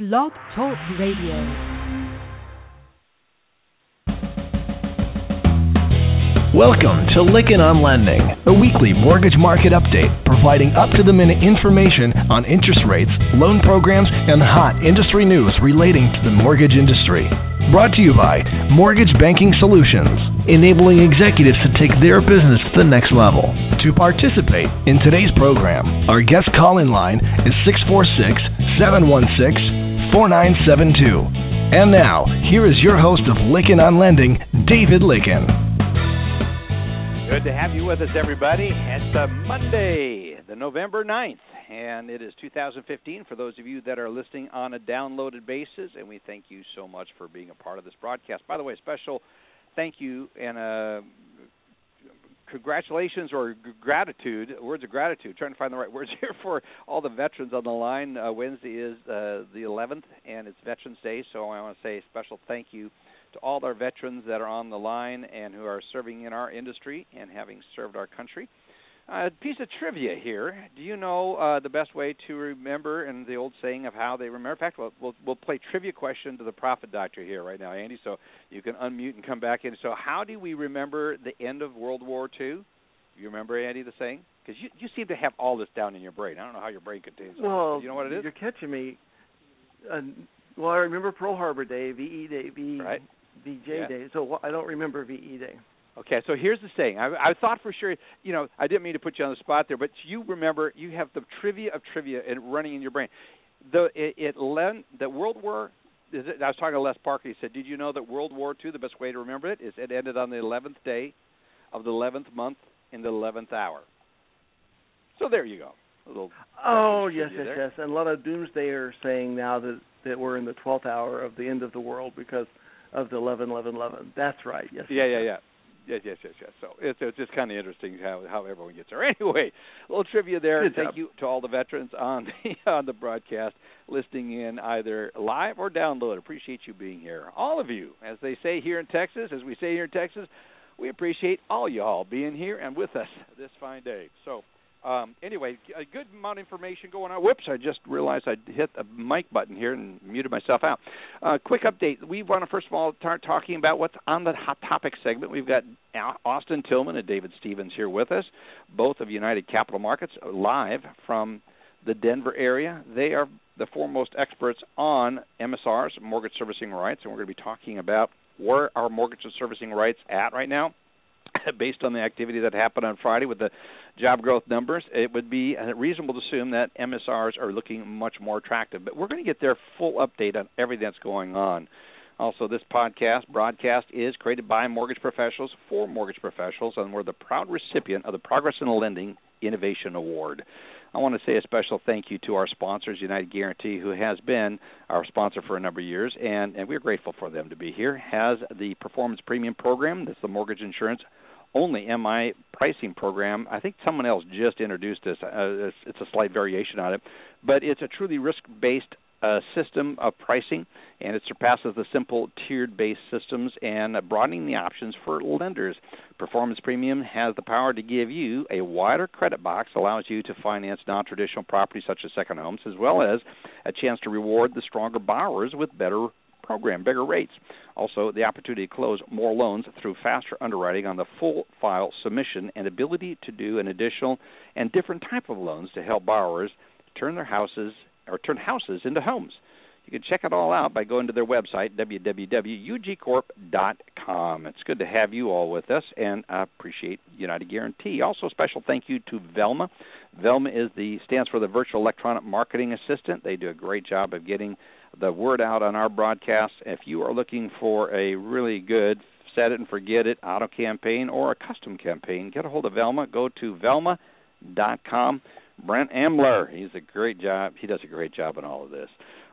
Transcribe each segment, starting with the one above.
Blog Talk Radio. Welcome to Lykken on Lending, a weekly mortgage market update providing up to the minute information on interest rates, loan programs, and hot industry news relating to the mortgage industry. Brought to you by Mortgage Banking Solutions, enabling executives to take their business to the next level. To participate in today's program, our guest call in line is 646 716 4972. And now, here is your host of Lykken on Lending, David Lykken. Good to have you with us, everybody. It's Monday, the November 9th, and it is 2015 for those of you that are listening on a downloaded basis, and we thank you so much for being a part of this broadcast. By the way, special thank you and uh, congratulations or gratitude, words of gratitude, trying to find the right words here for all the veterans on the line. Uh, Wednesday is uh, the 11th, and it's Veterans Day, so I want to say a special thank you to all our veterans that are on the line and who are serving in our industry and having served our country. A uh, piece of trivia here. Do you know uh, the best way to remember and the old saying of how they remember? In fact, we'll, we'll, we'll play trivia question to the Profit Doctor here right now, Andy. So you can unmute and come back in. So, how do we remember the end of World War II? You remember Andy the saying? Because you you seem to have all this down in your brain. I don't know how your brain contains it. Well, you know what it is. You're catching me. Uh, well, I remember Pearl Harbor Day, VE Day, V Right. VJ Yeah. Day. So I don't remember VE Day. Okay, so here's the thing. I, I thought for sure, you know, I didn't mean to put you on the spot there, but you remember you have the trivia of trivia and running in your brain. The it, it led the World War. Is it, I was talking to Les Parker. He said, "Did you know that World War II? The best way to remember it is it ended on the 11th day of the 11th month in the 11th hour." So there you go. A little Oh yes, yes, there. yes. And a lot of doomsdayers are saying now that that we're in the twelfth hour of the end of the world because of the eleven, eleven, eleven. That's right. Yes. Yeah, yeah, yeah. Yes, yes, yes, yes. So it's it's just kind of interesting how how everyone gets there. Anyway, a little trivia there. Good Thank job. you to all the veterans on the on the broadcast, listening in either live or download. Appreciate you being here, all of you. As they say here in Texas, as we say here in Texas, we appreciate all y'all being here and with us this fine day. So. Um, anyway, a good amount of information going on. Whoops! I just realized I hit the mic button here and muted myself out. Uh, quick update. We want to first of all start talking about what's on the hot topic segment. We've got Austin Tilghman and David Stephens here with us, both of United Capital Markets, live from the Denver area. They are the foremost experts on MSRs, mortgage servicing rights, and we're going to be talking about where our mortgage servicing rights at right now. Based on the activity that happened on Friday with the job growth numbers, it would be reasonable to assume that MSRs are looking much more attractive. But we're going to get their full update on everything that's going on. Also, this podcast broadcast is created by mortgage professionals for mortgage professionals, and we're the proud recipient of the Progress in Lending Innovation Award. I want to say a special thank you to our sponsors, United Guarantee, who has been our sponsor for a number of years, and, and we're grateful for them to be here. Has the Performance Premium Program, that's the mortgage insurance only MI pricing program. I think someone else just introduced this. Uh, it's, it's a slight variation on it, but it's a truly risk-based uh, system of pricing, and it surpasses the simple tiered-based systems and broadening the options for lenders. Performance Premium has the power to give you a wider credit box, allows you to finance non-traditional properties such as second homes, as well as a chance to reward the stronger borrowers with better program, bigger rates. Also, the opportunity to close more loans through faster underwriting on the full file submission and ability to do an additional and different type of loans to help borrowers turn their houses or turn houses into homes. You can check it all out by going to their website, www.ugcorp.com. It's good to have you all with us, and I appreciate United Guarantee. Also, a special thank you to Velma. Velma is the stands for the Virtual Electronic Marketing Assistant. They do a great job of getting the word out on our broadcast. If you are looking for a really good set it and forget it auto campaign or a custom campaign, get a hold of Velma. Go to velma.com. Brent Ambler, he's a great job. He does a great job in all of this.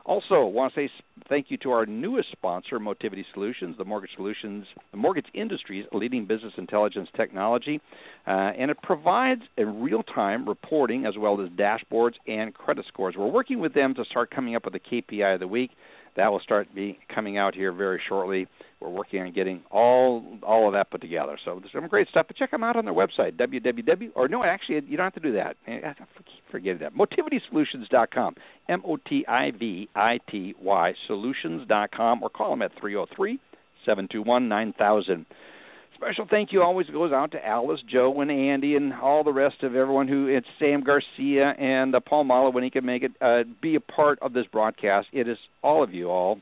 Also, want to say thank you to our newest sponsor, Motivity Solutions, the mortgage solutions, the mortgage industry's leading business intelligence technology, uh, and it provides a real-time reporting as well as dashboards and credit scores. We're working with them to start coming up with a KPI of the week. That will start be coming out here very shortly. We're working on getting all all of that put together. So there's some great stuff. But check them out on their website, www. Or no, actually, you don't have to do that. Eh, Forget that. MotivitySolutions.com. M O T I V I T Y Solutions.com or call them at 303 721 9000. Special thank you always goes out to Alice, Joe, and Andy, and all the rest of everyone who it's Sam Garcia and uh, Paul Muolo when he can make it uh, be a part of this broadcast. It is all of you all.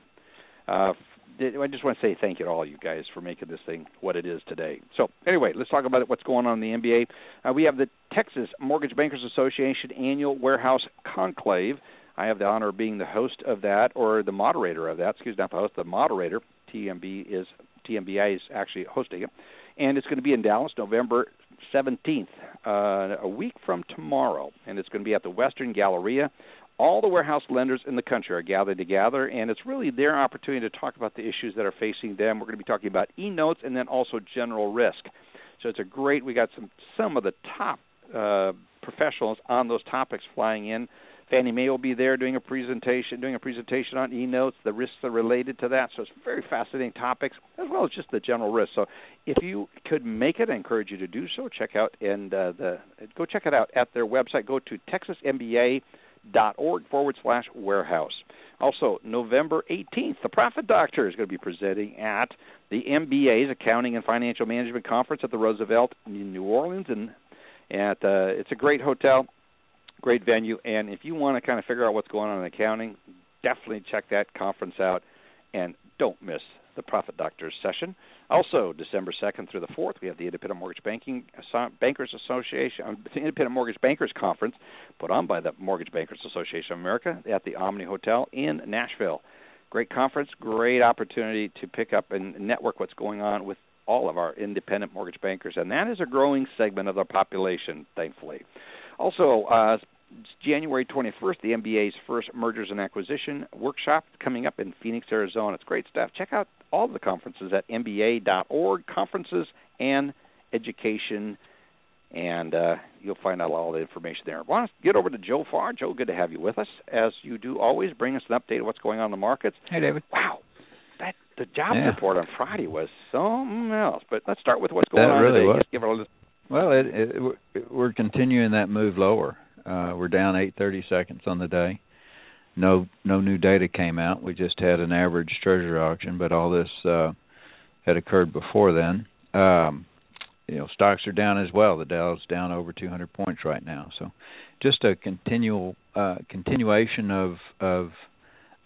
Uh, I just want to say thank you to all you guys for making this thing what it is today. So anyway, let's talk about what's going on in the MBA. Uh, we have the Texas Mortgage Bankers Association annual warehouse conclave. I have the honor of being the host of that, or the moderator of that. Excuse me, not the host, the moderator. TMB is TMBI is actually hosting it, and it's going to be in Dallas, November 17th, uh, a week from tomorrow, and it's going to be at the Westin Galleria all the warehouse lenders in the country are gathered together, and it's really their opportunity to talk about the issues that are facing them. We're going to be talking about e-notes and then also general risk. So it's a great. We got some some of the top uh, professionals on those topics flying in. Fannie Mae will be there doing a presentation, doing a presentation on e-notes, the risks that are related to that. So it's very fascinating topics, as well as just the general risks. So if you could make it, I encourage you to do so. Check out and uh, the go check it out at their website. Go to Texas MBA dot org forward slash warehouse. Also, November 18th, the Profit Doctor is going to be presenting at the MBA's Accounting and Financial Management Conference at the Roosevelt in New Orleans, and at uh, it's a great hotel, great venue. And if you want to kind of figure out what's going on in accounting, definitely check that conference out, and don't miss the Profit Doctors session. Also, December 2nd through the 4th, we have the Independent Mortgage Banking Bankers Association, uh, the Independent Mortgage Bankers Conference, put on by the Mortgage Bankers Association of America at the Omni Hotel in Nashville. Great conference, great opportunity to pick up and network what's going on with all of our independent mortgage bankers, and that is a growing segment of the population, thankfully. Also, uh, January 21st, the MBA's first mergers and acquisition workshop coming up in Phoenix, Arizona. It's great stuff. Check out all the conferences at MBA.org, conferences and education, and uh, you'll find out all the information there. I want to get over to Joe Farr. Joe, good to have you with us, as you do always. Bring us an update of what's going on in the markets. Hey, David. Wow, that the job yeah. report on Friday was something else. But let's start with what's going that on really today. Was. Give it a well, it, it, we're continuing that move lower. Uh, we're down 8:30 seconds on the day. No, no new data came out. We just had an average treasury auction, but all this uh, had occurred before then. Um, you know, stocks are down as well. The Dow's down over 200 points right now. So, just a continual uh, continuation of of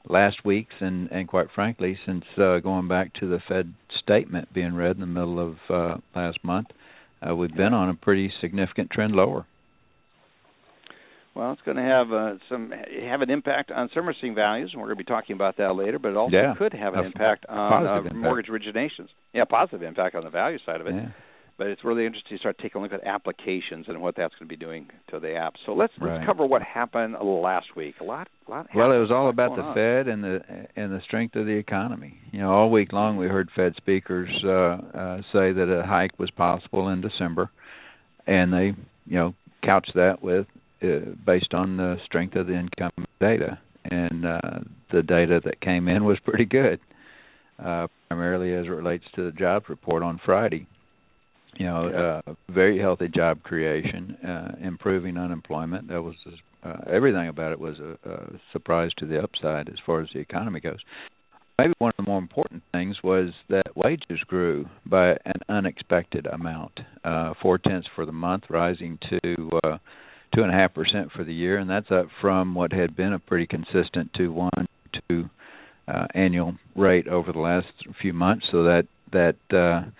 last week's and and quite frankly, since uh, going back to the Fed statement being read in the middle of uh, last month, uh, we've been on a pretty significant trend lower. Well, it's going to have uh, some have an impact on servicing values, and we're going to be talking about that later. But it also yeah. could have an impact on uh, impact. mortgage originations. Yeah, positive impact on the value side of it. Yeah. But it's really interesting to start taking a look at applications and what that's going to be doing to the app. So let's right. let's cover what happened last week. A lot, a lot. Well, it was all about the on. Fed and the and the strength of the economy. You know, all week long we heard Fed speakers uh, uh, say that a hike was possible in December, and they, you know, couched that with uh, based on the strength of the income data, and uh, the data that came in was pretty good, uh, primarily as it relates to the jobs report on Friday. You know, Yeah. uh, very healthy job creation, uh, improving unemployment. That was uh, everything about it was a, a surprise to the upside as far as the economy goes. Maybe one of the more important things was that wages grew by an unexpected amount, uh, four tenths for the month, rising to uh, two and a half percent for the year, and that's up from what had been a pretty consistent two one two uh, annual rate over the last few months. So that that uh,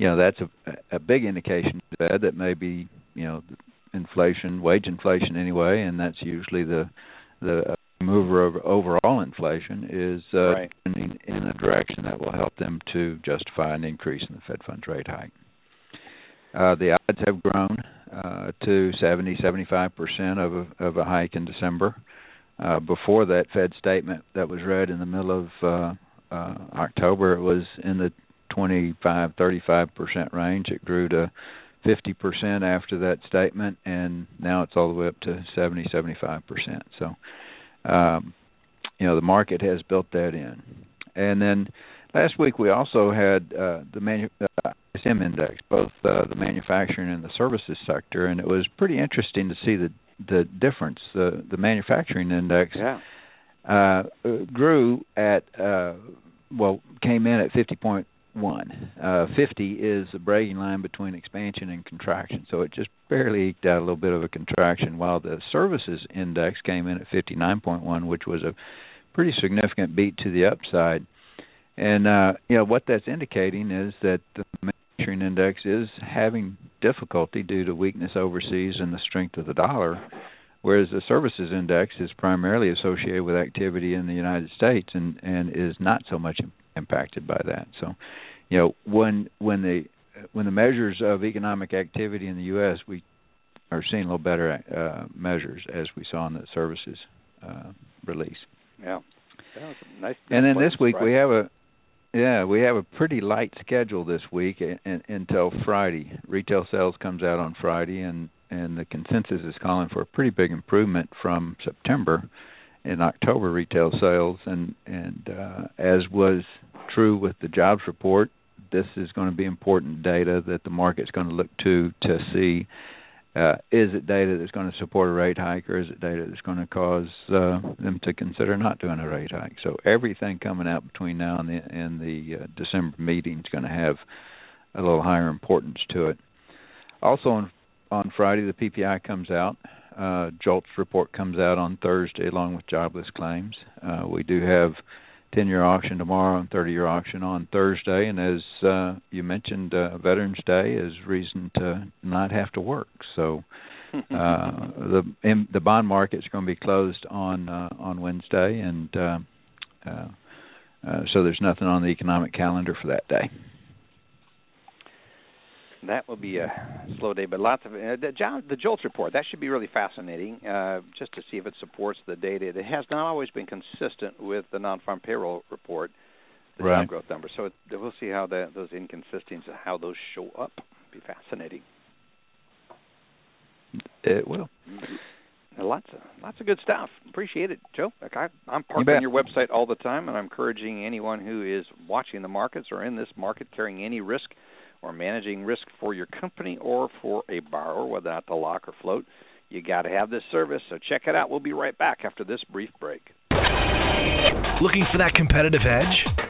you know that's a, a big indication to the Fed that maybe you know inflation, wage inflation anyway, and that's usually the the mover of overall inflation is uh, Right. trending in a direction that will help them to justify an increase in the Fed funds rate hike. Uh, the odds have grown uh, to 70, 75 percent of a, of a hike in December. Uh, before that Fed statement that was read in the middle of uh, uh, October, it was in the 25, 35 percent range. It grew to 50 percent after that statement, and now it's all the way up to 70, 75 percent. So, um, you know, the market has built that in. And then last week we also had uh, the manu- uh, ISM index, both uh, the manufacturing and the services sector, and it was pretty interesting to see the the difference. The the manufacturing index yeah. uh, grew at uh, well came in at 50.1. Uh, 50 is the breaking line between expansion and contraction, so it just barely eked out a little bit of a contraction. While the services index came in at 59.1, which was a pretty significant beat to the upside. And uh, you know what that's indicating is that the manufacturing index is having difficulty due to weakness overseas and the strength of the dollar, whereas the services index is primarily associated with activity in the United States and and is not so much impacted by that. So, you know, when when the when the measures of economic activity in the U.S. we are seeing a little better uh, measures as we saw in the services uh, release. Yeah. Nice, and then this week we have a yeah, we have a pretty light schedule this week and, until Friday. Retail sales comes out on Friday, and and the consensus is calling for a pretty big improvement from September in October retail sales, and and uh, as was true with the jobs report, this is going to be important data that the market's going to look to to see uh, is it data that's going to support a rate hike, or is it data that's going to cause uh, them to consider not doing a rate hike? So everything coming out between now and the, and the uh, December meeting is going to have a little higher importance to it. Also on on Friday, the PPI comes out. Uh, JOLTS report comes out on Thursday, along with jobless claims. Uh, we do have 10 year auction tomorrow and 30 year auction on Thursday. And as uh, you mentioned, uh, Veterans Day is reason to not have to work. So uh, the in, the bond market is going to be closed on uh, on Wednesday, and uh, uh, uh, so there's nothing on the economic calendar for that day that will be a slow day, but lots of uh, the, John, the JOLTS report that should be really fascinating, uh, just to see if it supports the data. It has not always been consistent with the non-farm payroll report, the right. job growth numbers. So it, we'll see how that, those inconsistencies, how those show up. It'll be fascinating. It will. Mm-hmm. Lots of lots of good stuff. Appreciate it, Joe. Like I, I'm part on your website all the time, and I'm encouraging anyone who is watching the markets or in this market carrying any risk or managing risk for your company or for a borrower, whether not to lock or float, you got to have this service. So check it out. We'll be right back after this brief break. Looking for that competitive edge?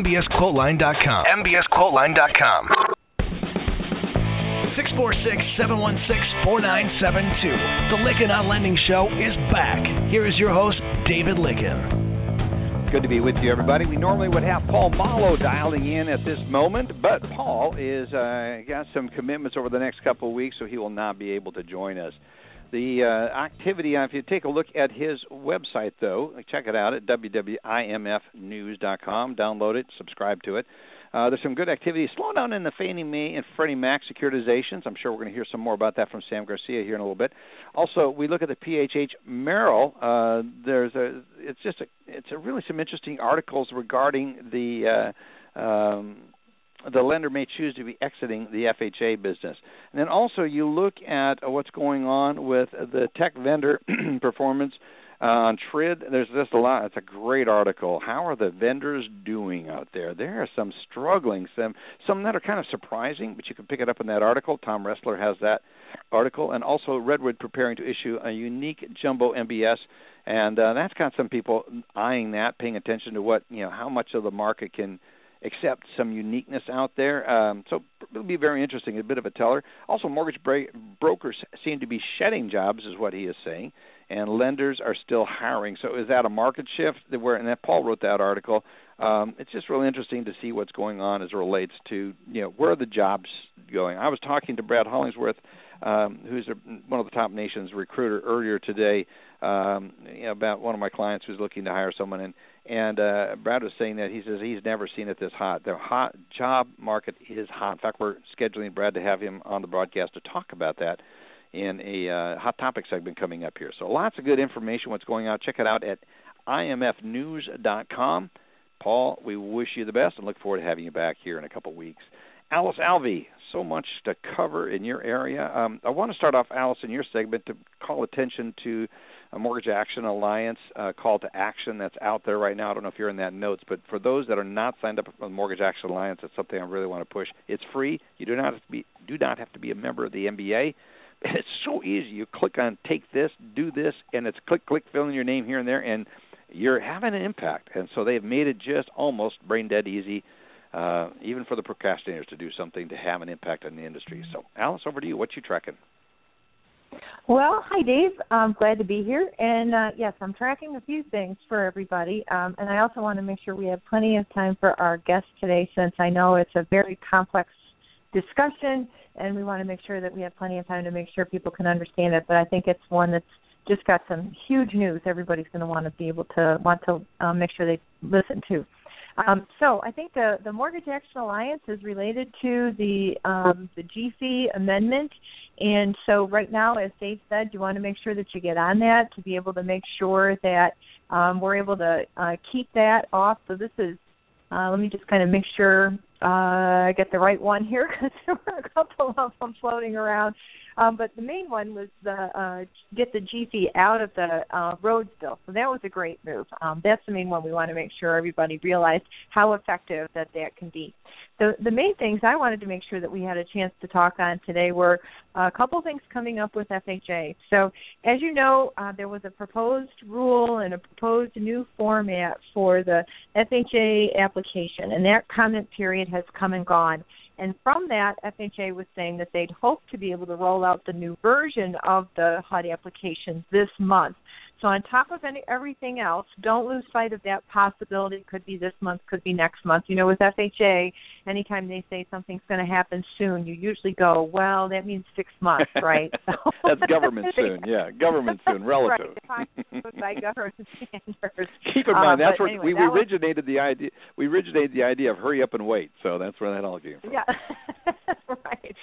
mbsquoteline.com. mbsquoteline.com. 646-716-4972. The Lykken on Lending Show is back. Here is your host, David Lykken. Good to be with you, everybody. We normally would have Paul Muolo dialing in at this moment, but Paul is uh, got some commitments over the next couple of weeks, so he will not be able to join us. The uh, activity, uh, if you take a look at his website, though, check it out at www.imfnews.com. Download it, subscribe to it. Uh, there's some good activity. Slow down in the Fannie Mae and Freddie Mac securitizations. I'm sure we're going to hear some more about that from Sam Garcia here in a little bit. Also, we look at the PHH Merrill. Uh, there's a, it's just a, it's a really some interesting articles regarding the uh, um, the lender may choose to be exiting the FHA business. And then also you look at what's going on with the tech vendor performance uh, on TRID. There's just a lot. It's a great article. How are the vendors doing out there? There are some struggling, some some that are kind of surprising, but you can pick it up in that article. Tom Ressler has that article, and also Redwood preparing to issue a unique jumbo MBS. And uh, that's got some people eyeing that, paying attention to what you know, how much of the market can accept some uniqueness out there. Um, so it'll be very interesting, a bit of a teller. Also, mortgage bra- brokers seem to be shedding jobs, is what he is saying, and lenders are still hiring. So is that a market shift? That where and that Paul wrote that article. Um, it's just really interesting to see what's going on as it relates to you know where are the jobs going. I was talking to Brad Hollingsworth, um, who's a, one of the top nations recruiter earlier today, um, you know, about one of my clients who's looking to hire someone and and uh, Brad was saying that he says he's never seen it this hot. The hot job market is hot. In fact, we're scheduling Brad to have him on the broadcast to talk about that in a uh, hot topic segment coming up here. So lots of good information. What's going on? Check it out at imfnews.com. Paul, we wish you the best and look forward to having you back here in a couple weeks. Alice Alvey, so much to cover in your area. Um, I want to start off, Alice, in your segment to call attention to a Mortgage Action Alliance uh, call to action that's out there right now. I don't know if you're in that notes, but for those that are not signed up for the Mortgage Action Alliance, that's something I really want to push. It's free. You do not have to be do not have to be a member of the MBA. It's so easy. You click on take this, do this, and it's click click fill in your name here and there, and you're having an impact. And so they've made it just almost brain dead easy. Uh, even for the procrastinators to do something to have an impact on the industry. So, Alice, over to you. What you tracking? Well, hi Dave. I'm glad to be here, and uh, yes, I'm tracking a few things for everybody, um, and I also want to make sure we have plenty of time for our guest today, since I know it's a very complex discussion, and we want to make sure that we have plenty of time to make sure people can understand it. But I think it's one that's just got some huge news. Everybody's going to want to be able to want to um, make sure they listen to. Um, so I think the, the Mortgage Action Alliance is related to the um, the g-fee amendment, and so right now, as Dave said, you want to make sure that you get on that to be able to make sure that um, we're able to uh, keep that off. So this is uh, let me just kind of make sure uh, I get the right one here because there were a couple of them floating around. Um, but the main one was the uh, get the g-fee out of the uh, roads bill. So that was a great move. Um, that's the main one we want to make sure everybody realized how effective that that can be. The the main things I wanted to make sure that we had a chance to talk on today were a couple things coming up with FHA. So as you know, uh, there was a proposed rule and a proposed new format for the FHA application, and that comment period has come and gone. And from that, FHA was saying that they'd hope to be able to roll out the new version of the HUD application this month. So on top of any, everything else, don't lose sight of that possibility. It could be this month, could be next month. You know, with FHA, anytime they say something's going to happen soon, you usually go, well, that means six months, right? So, That's government soon, yeah, government soon, relative. right, by government standards. Keep in mind uh, that's where anyway, we, that we was, originated the idea. We originated the idea of hurry up and wait. So that's where that all came from. Yeah, right.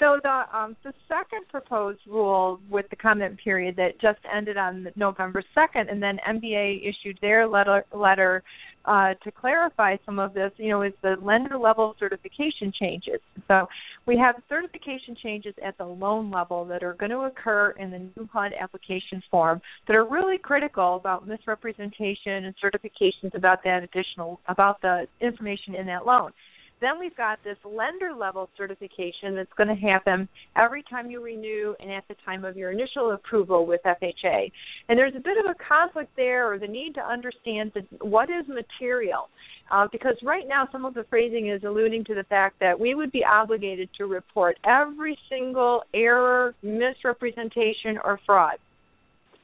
So the um, the second proposed rule with the comment period that just ended on November second, and then MBA issued their letter letter uh, to clarify some of this. You know, is the lender level certification changes. So we have certification changes at the loan level that are going to occur in the new HUD application form that are really critical about misrepresentation and certifications about that additional about the information in that loan. Then we've got this lender level certification that's going to happen every time you renew and at the time of your initial approval with FHA. And there's a bit of a conflict there or the need to understand that what is material. Uh, because right now some of the phrasing is alluding to the fact that we would be obligated to report every single error, misrepresentation, or fraud.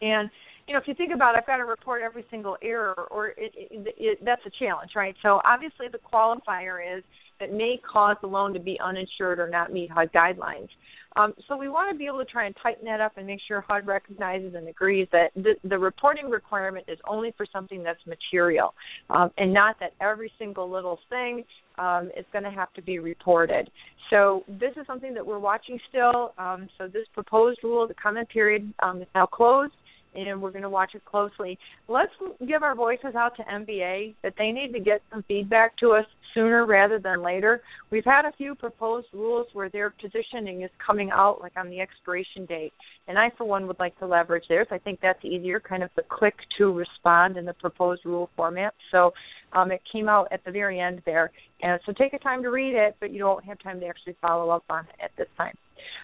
And you know, if you think about, it, I've got to report every single error, or it, it, it, that's a challenge, right? So obviously, the qualifier is that may cause the loan to be uninsured or not meet HUD guidelines. Um, so we want to be able to try and tighten that up and make sure HUD recognizes and agrees that the, the reporting requirement is only for something that's material, um, and not that every single little thing um, is going to have to be reported. So this is something that we're watching still. Um, so this proposed rule, the comment period, um, is now closed and we're going to watch it closely. Let's give our voices out to MBA that they need to get some feedback to us sooner rather than later. We've had a few proposed rules where their positioning is coming out like on the expiration date, and I for one would like to leverage theirs. I think that's easier, kind of the click to respond in the proposed rule format. So um, it came out at the very end there, and so take a time to read it, but you don't have time to actually follow up on it at this time.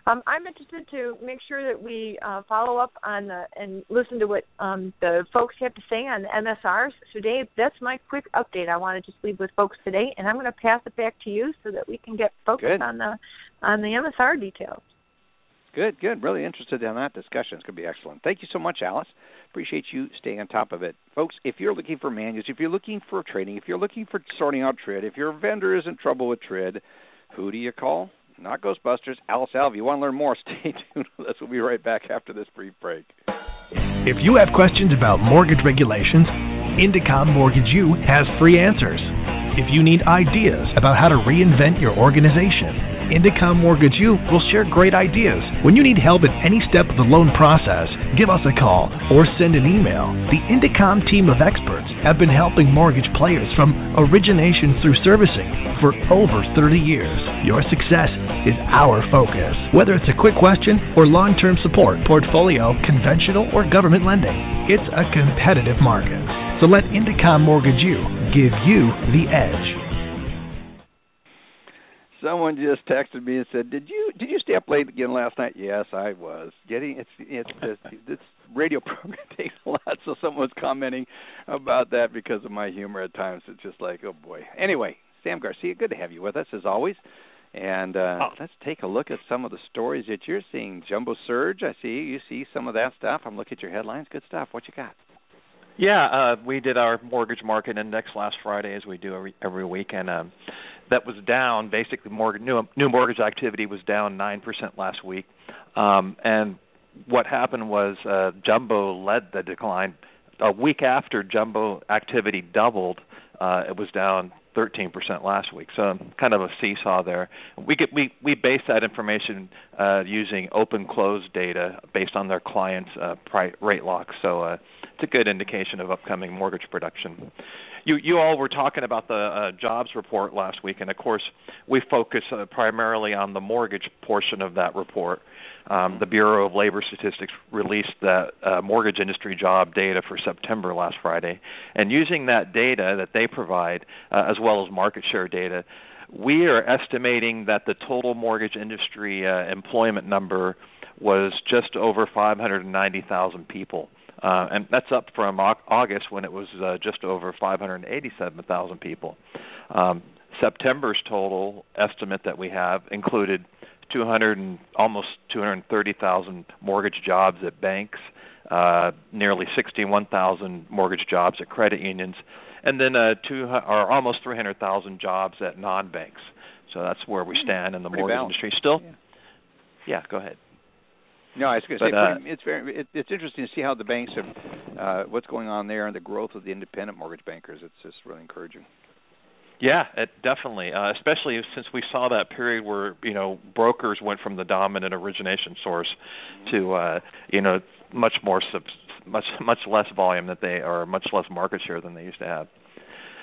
Um, I'm interested to make sure that we uh, follow up on the, and listen to what um, the folks have to say on the MSRs. So, Dave, that's my quick update. I want to just leave with folks today, and I'm going to pass it back to you so that we can get focused good. on the on the MSR details. Good, good. Really interested in that discussion. It's going to be excellent. Thank you so much, Alice. Appreciate you staying on top of it. Folks, if you're looking for manuals, if you're looking for training, if you're looking for sorting out TRID, if your vendor is in trouble with TRID, who do you call? Not Ghostbusters, Alice Alvey. You want to learn more? Stay tuned with us. We'll be right back after this brief break. If you have questions about mortgage regulations, Indecomm Mortgage U has free answers. If you need ideas about how to reinvent your organization, Indecomm Mortgage U will share great ideas. When you need help at any step of the loan process, give us a call or send an email. The Indecomm team of experts have been helping mortgage players from origination through servicing for over 30 years. Your success is our focus. Whether it's a quick question or long term support, portfolio, conventional, or government lending, it's a competitive market. So let Indecomm Mortgage U give you the edge someone just texted me and said, "Did you did you stay up late again last night?" Yes, I was. Getting it's it's this, this radio program takes a lot, so someone was commenting about that because of my humor at times. It's just like, oh boy. Anyway, Sam Garcia, good to have you with us as always. And uh, oh. let's take a look at some of the stories that you're seeing. Jumbo surge, I see you see some of that stuff. I'm looking at your headlines. Good stuff. What you got? Yeah, uh, we did our mortgage market index last Friday, as we do every every week, and um, that was down. Basically, mortgage, new new mortgage activity was down nine percent last week, um, and what happened was uh, jumbo led the decline. A week after jumbo activity doubled, uh, it was down 13% last week. So kind of a seesaw there. We get we we base that information uh, using open close data based on their clients' uh, pri- rate locks. So uh, a good indication of upcoming mortgage production. You you all were talking about the uh, jobs report last week, and of course we focus uh, primarily on the mortgage portion of that report. Um, the Bureau of Labor Statistics released that uh, mortgage industry job data for September last Friday, and using that data that they provide, uh, as well as market share data, we are estimating that the total mortgage industry uh, employment number was just over 590,000 people. Uh, and that's up from August when it was uh, just over 587,000 people. Um, September's total estimate that we have included 200 and almost 230,000 mortgage jobs at banks, uh, nearly 61,000 mortgage jobs at credit unions, and then uh, two or almost 300,000 jobs at non-banks. So that's where we hmm. stand in the Pretty mortgage balanced. industry. Still, yeah. yeah, go ahead. No, I was going to say uh, pretty, it's very it, it's interesting to see how the banks have uh, what's going on there and the growth of the independent mortgage bankers. It's just really encouraging. Yeah, it definitely, uh, especially since we saw that period where you know brokers went from the dominant origination source to uh, you know much more sub, much much less volume that they or much less market share than they used to have.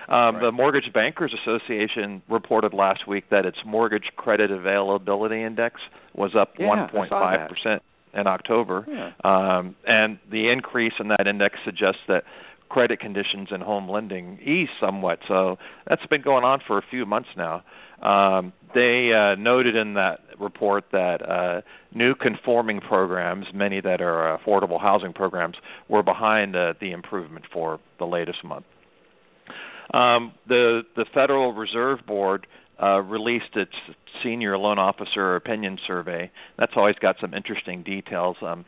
Um, right. The Mortgage Bankers Association reported last week that its mortgage credit availability index was up yeah, 1.5 percent in October, yeah. um, and the increase in that index suggests that credit conditions in home lending ease somewhat. So that's been going on for a few months now. Um, they uh, noted in that report that uh, new conforming programs, many that are affordable housing programs, were behind uh, the improvement for the latest month. Um, the the Federal Reserve Board uh, released its senior loan officer opinion survey. That's always got some interesting details. Um,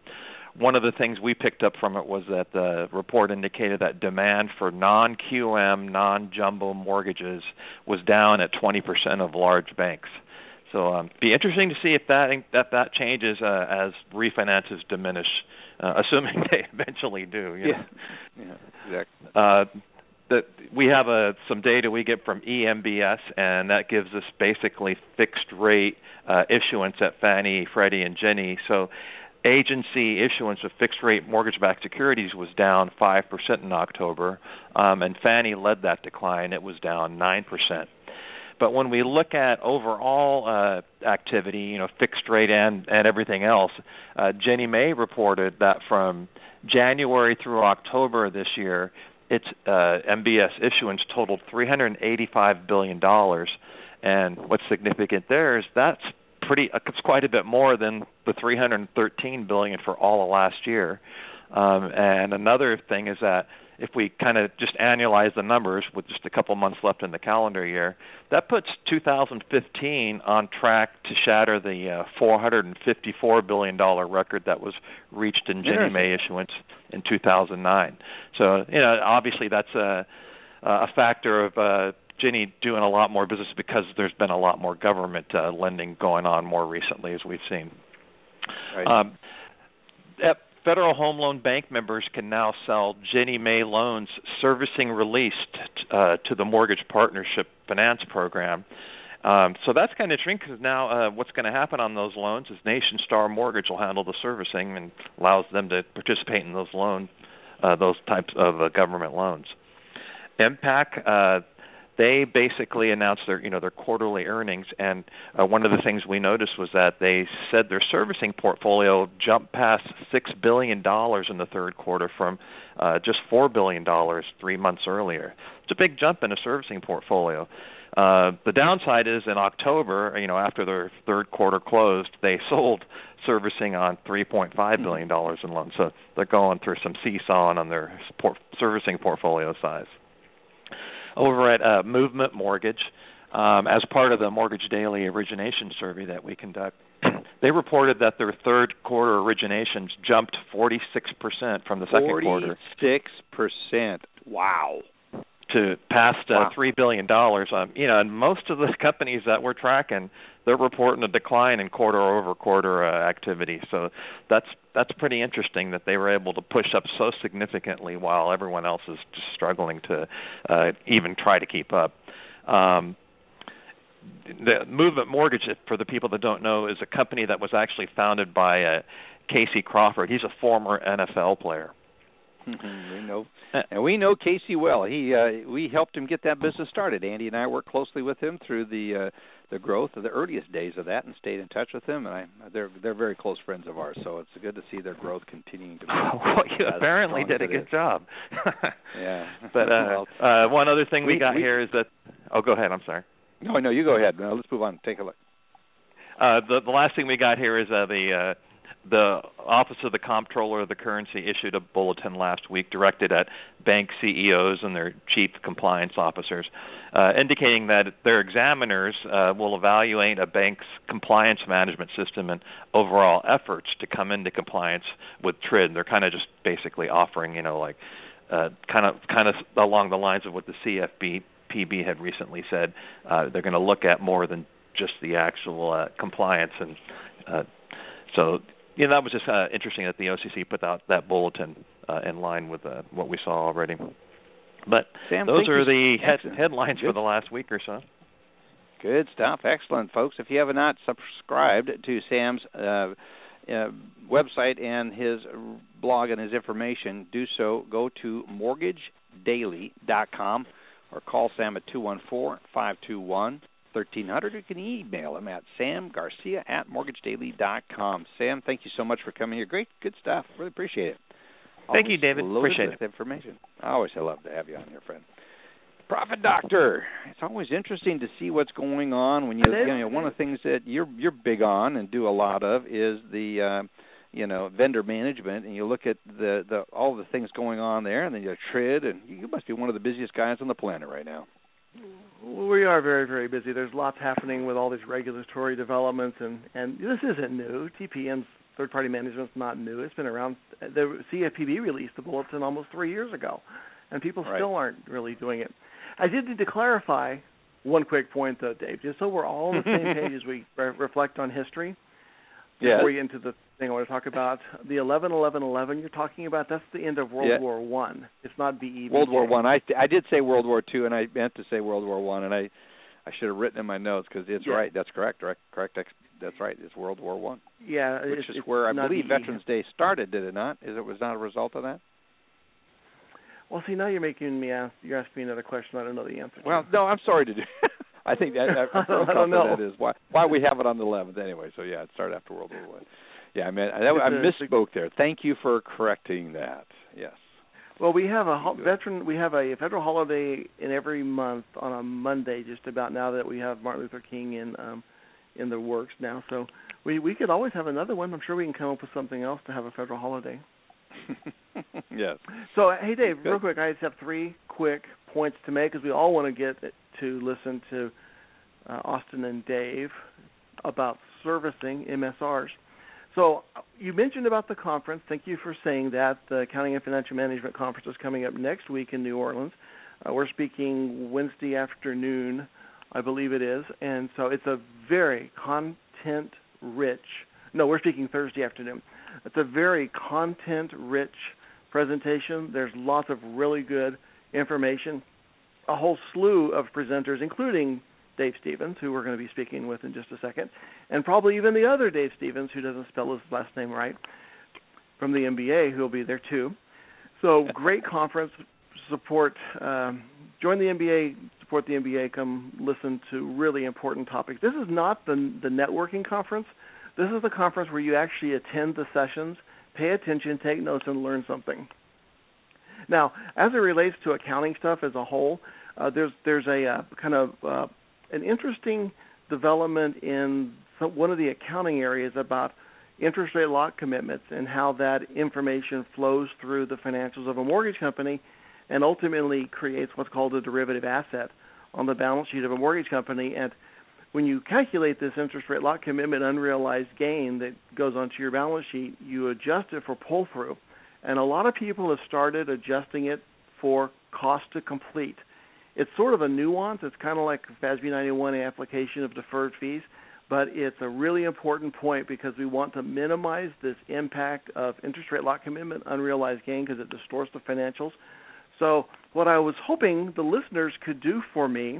one of the things we picked up from it was that the report indicated that demand for non-QM, non-jumbo mortgages was down at 20% of large banks. So, um, be interesting to see if that that that changes uh, as refinances diminish, uh, assuming they eventually do. You know? Yeah, yeah, exactly. Uh, that we have a some data we get from eMBS, and that gives us basically fixed rate uh, issuance at Fannie, Freddie, and Ginnie. So agency issuance of fixed rate mortgage backed securities was down 5% in October, um, and Fannie led that decline. It was down 9%. But when we look at overall uh, activity, you know, fixed rate and, and everything else, uh, Ginnie Mae reported that from January through October this year, its uh, MBS issuance totaled 385 billion dollars, and what's significant there is that's pretty uh, it's quite a bit more than the 313 billion for all of last year. Um, and another thing is that if we kind of just annualize the numbers with just a couple months left in the calendar year, that puts 2015 on track to shatter the uh, 454 billion dollar record that was reached in Ginnie Mae issuance in 2009. So, you know, obviously that's a a factor of uh, Ginnie doing a lot more business because there's been a lot more government uh, lending going on more recently, as we've seen. Right. Um, Federal Home Loan Bank members can now sell Ginnie Mae loans servicing released uh, to the Mortgage Partnership Finance Program. Um, so that's kind of interesting because now uh, what's going to happen on those loans is Nationstar Mortgage will handle the servicing and allows them to participate in those loan, uh, those types of uh, government loans. Impac, uh, they basically announced their you know their quarterly earnings, and uh, one of the things we noticed was that they said their servicing portfolio jumped past six billion dollars in the third quarter from uh, just four billion dollars three months earlier. It's a big jump in a servicing portfolio. Uh, the downside is in October, you know, after their third quarter closed, they sold servicing on 3.5 mm-hmm. billion dollars in loans. So they're going through some seesawing on their port- servicing portfolio size. Over at uh, Movement Mortgage, um, as part of the Mortgage Daily origination survey that we conduct, they reported that their third quarter originations jumped 46% from the second quarter. 46%. Wow to past uh, three billion dollars. Um, you know, and most of the companies that we're tracking, they're reporting a decline in quarter over quarter uh, activity. So that's that's pretty interesting that they were able to push up so significantly while everyone else is just struggling to uh, even try to keep up. Um, the Movement Mortgage, for the people that don't know, is a company that was actually founded by uh, Casey Crawford. He's a former NFL player we know, and we know Casey well. He uh, we helped him get that business started. Andy and I worked closely with him through the uh, the growth of the earliest days of that, and stayed in touch with them And I, they're they're very close friends of ours, so it's good to see their growth continuing to. well, you apparently did a good is. job. yeah, but uh, uh, one other thing we, we got we, here is that. Oh, go ahead. I'm sorry. No, no, you go ahead. Now, let's move on. Take a look. Uh, the the last thing we got here is uh, the uh, the Office of the Comptroller of the Currency issued a bulletin last week directed at bank CEOs and their chief compliance officers, uh, indicating that their examiners uh, will evaluate a bank's compliance management system and overall efforts to come into compliance with TRID. They're kind of just basically offering, you know, like uh, kind of kind of along the lines of what the CFB PB had recently said. Uh, they're going to look at more than just the actual uh, compliance and so yeah, that was just uh, interesting that the OCC put out that bulletin uh, in line with uh, what we saw already. But Sam, those are the head, headlines Good. for the last week or so. Good stuff. Excellent, folks. If you have not subscribed to Sam's uh, uh, website and his blog and his information, do so. Go to mortgagedaily.com or call Sam at 214 521 1300. You can email him at samgarcia at mortgagedaily.com. Sam, thank you so much for coming here. Great, good stuff. Really appreciate it. Thank you, David. Appreciate it. information. I always love to have you on here, friend. Profit Doctor. It's always interesting to see what's going on when you, you know one of the things that you're you're big on and do a lot of is the uh, you know vendor management and you look at the the all the things going on there and then you TRID and you must be one of the busiest guys on the planet right now. We are very, very busy. There's lots happening with all these regulatory developments, and and this isn't new. TPM's third-party management is not new. It's been around. The CFPB released the bulletin almost three years ago, and people right. still aren't really doing it. I did need to clarify one quick point, though, Dave, just so we're all on the same page as we re- reflect on history. Yes. Before you get into the thing I want to talk about, the 11 11 11 you're talking about, that's the end of World yeah. War One. It's not BE. World War One. I I did say World War Two, and I meant to say World War One, and I I should have written in my notes because it's yeah. right. That's correct. Correct. Correct. That's right. It's World War One. Yeah, which it's, is where I believe BE. Veterans Day started. Did it not? Is it was not a result of that? Well, see, now you're making me ask. You're asking me another question. I don't know the answer. Well, no, I'm sorry to do. I think that I, I don't, I don't know. that is why why we have it on the 11th anyway. So yeah, it started after World War One. Yeah, I mean, I, I misspoke there. Thank you for correcting that. Yes. Well, we have a ho- veteran. We have a federal holiday in every month on a Monday. Just about now that we have Martin Luther King in um, in the works now, so we we could always have another one. I'm sure we can come up with something else to have a federal holiday. yes. So, hey, Dave, real quick, I just have three quick points to make because we all want to get to listen to uh, Austin and Dave about servicing MSRs. So, you mentioned about the conference. Thank you for saying that. The Accounting and Financial Management Conference is coming up next week in New Orleans. Uh, we're speaking Wednesday afternoon, I believe it is, and so it's a very content rich. No, we're speaking Thursday afternoon. It's a very content rich presentation. There's lots of really good information. A whole slew of presenters, including Dave Stephens, who we're going to be speaking with in just a second, and probably even the other Dave Stevens, who doesn't spell his last name right, from the MBA, who will be there too. So great conference. Support. Um, join the MBA. Support the MBA. Come listen to really important topics. This is not the the networking conference. This is the conference where you actually attend the sessions, pay attention, take notes, and learn something. Now, as it relates to accounting stuff as a whole, uh, there's there's a uh, kind of uh, an interesting development in some, one of the accounting areas about interest rate lock commitments and how that information flows through the financials of a mortgage company and ultimately creates what's called a derivative asset on the balance sheet of a mortgage company and when you calculate this interest rate lock commitment unrealized gain that goes onto your balance sheet, you adjust it for pull through. And a lot of people have started adjusting it for cost to complete. It's sort of a nuance. It's kind of like FASB 91 application of deferred fees, but it's a really important point because we want to minimize this impact of interest rate lock commitment unrealized gain because it distorts the financials. So, what I was hoping the listeners could do for me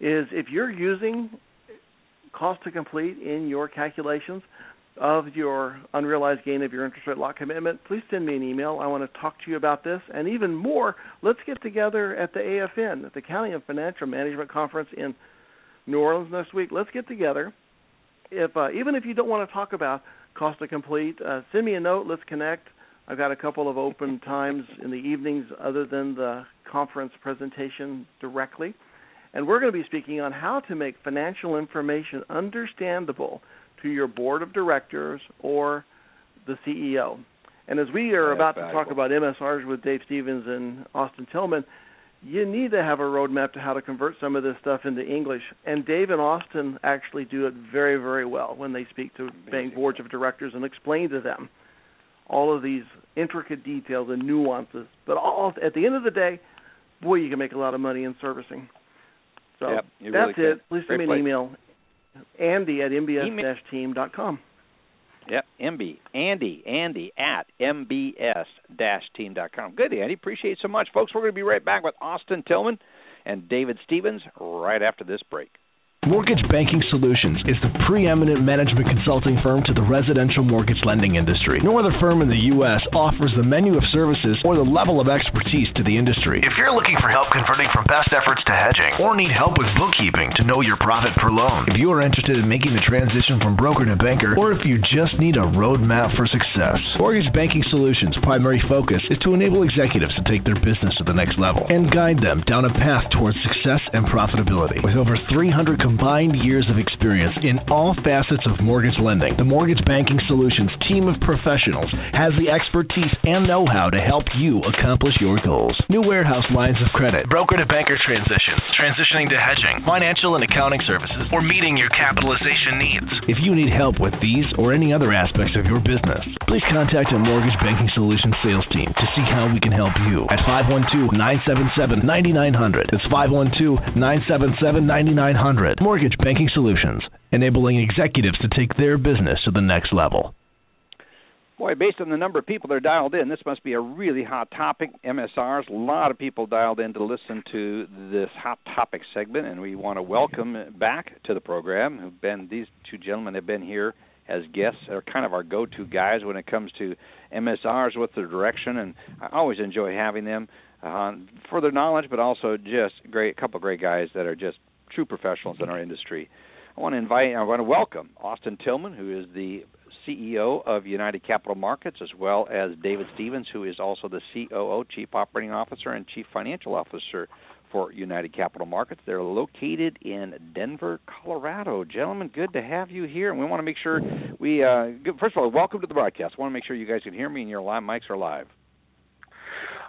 is if you're using cost to complete in your calculations of your unrealized gain of your interest rate lock commitment, please send me an email. I want to talk to you about this. And even more, let's get together at the AFM, at the Accounting and Financial Management Conference in New Orleans next week. Let's get together. If uh, even if you don't want to talk about cost to complete, uh, send me a note. Let's connect. I've got a couple of open times in the evenings other than the conference presentation directly. And we're going to be speaking on how to make financial information understandable to your board of directors or the CEO. And as we are about to talk about MSRs with Dave Stephens and Austin Tilghman, you need to have a roadmap to how to convert some of this stuff into English. And Dave and Austin actually do it very, very well when they speak to Amazing. bank boards of directors and explain to them all of these intricate details and nuances. But all at the end of the day, boy, you can make a lot of money in servicing. So yep, that's really it. Please send me an email. Andy at mbs-team.com. Yep, MB. Andy, Andy at mbs-team.com. Good, Andy. Appreciate it so much. Folks, we're going to be right back with Austin Tilghman and David Stephens right after this break. Mortgage Banking Solutions is the preeminent management consulting firm to the residential mortgage lending industry. No other firm in the U.S. offers the menu of services or the level of expertise to the industry. If you're looking for help converting from best efforts to hedging or need help with bookkeeping to know your profit per loan, if you are interested in making the transition from broker to banker, or if you just need a roadmap for success, Mortgage Banking Solutions' primary focus is to enable executives to take their business to the next level and guide them down a path towards success and profitability. With over 300 combined years of experience in all facets of mortgage lending, the Mortgage Banking Solutions team of professionals has the expertise and know how to help you accomplish your goals. New warehouse lines of credit, broker to banker transitions, transitioning to hedging, financial and accounting services, or meeting your capitalization needs. If you need help with these or any other aspects of your business, please contact a Mortgage Banking Solutions sales team to see how we can help you at 512 977 9900. That's 512 977 9900. Mortgage Banking Solutions, enabling executives to take their business to the next level. Boy, based on the number of people that are dialed in, this must be a really hot topic. MSRs, a lot of people dialed in to listen to this hot topic segment, and we want to welcome back to the program. Who've been these two gentlemen have been here as guests. Are kind of our go-to guys when it comes to MSRs with their direction, and I always enjoy having them uh, for their knowledge, but also just great, a couple of great guys that are just true professionals in our industry. I want to invite, I want to welcome Austin Tilghman, who is the CEO of United Capital Markets, as well as David Stephens, who is also the COO, Chief Operating Officer, and Chief Financial Officer for United Capital Markets. They're located in Denver, Colorado. Gentlemen, good to have you here. And we want to make sure we, uh, first of all, welcome to the broadcast. I want to make sure you guys can hear me and your live mics are live.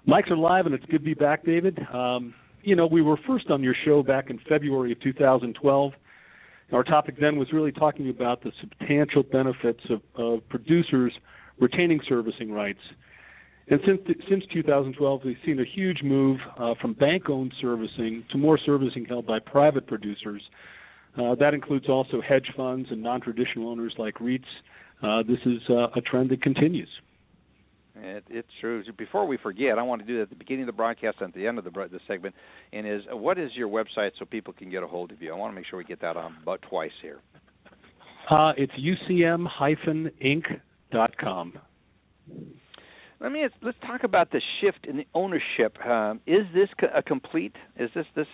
Mics are live, and it's good to be back, David. Um, you know, we were first on your show back in February of 2012. Our topic then was really talking about the substantial benefits of, of producers retaining servicing rights. And since since 2012, we've seen a huge move uh, from bank-owned servicing to more servicing held by private producers. Uh, that includes also hedge funds and non-traditional owners like REITs. Uh, this is uh, a trend that continues. It, it's true. Before we forget, I want to do that at the beginning of the broadcast and at the end of the, the segment. And is what is your website so people can get a hold of you? I want to make sure we get that on but twice here. Uh, it's ucm-inc.com. Let me let's talk about the shift in the ownership. Um, is this a complete? Is this this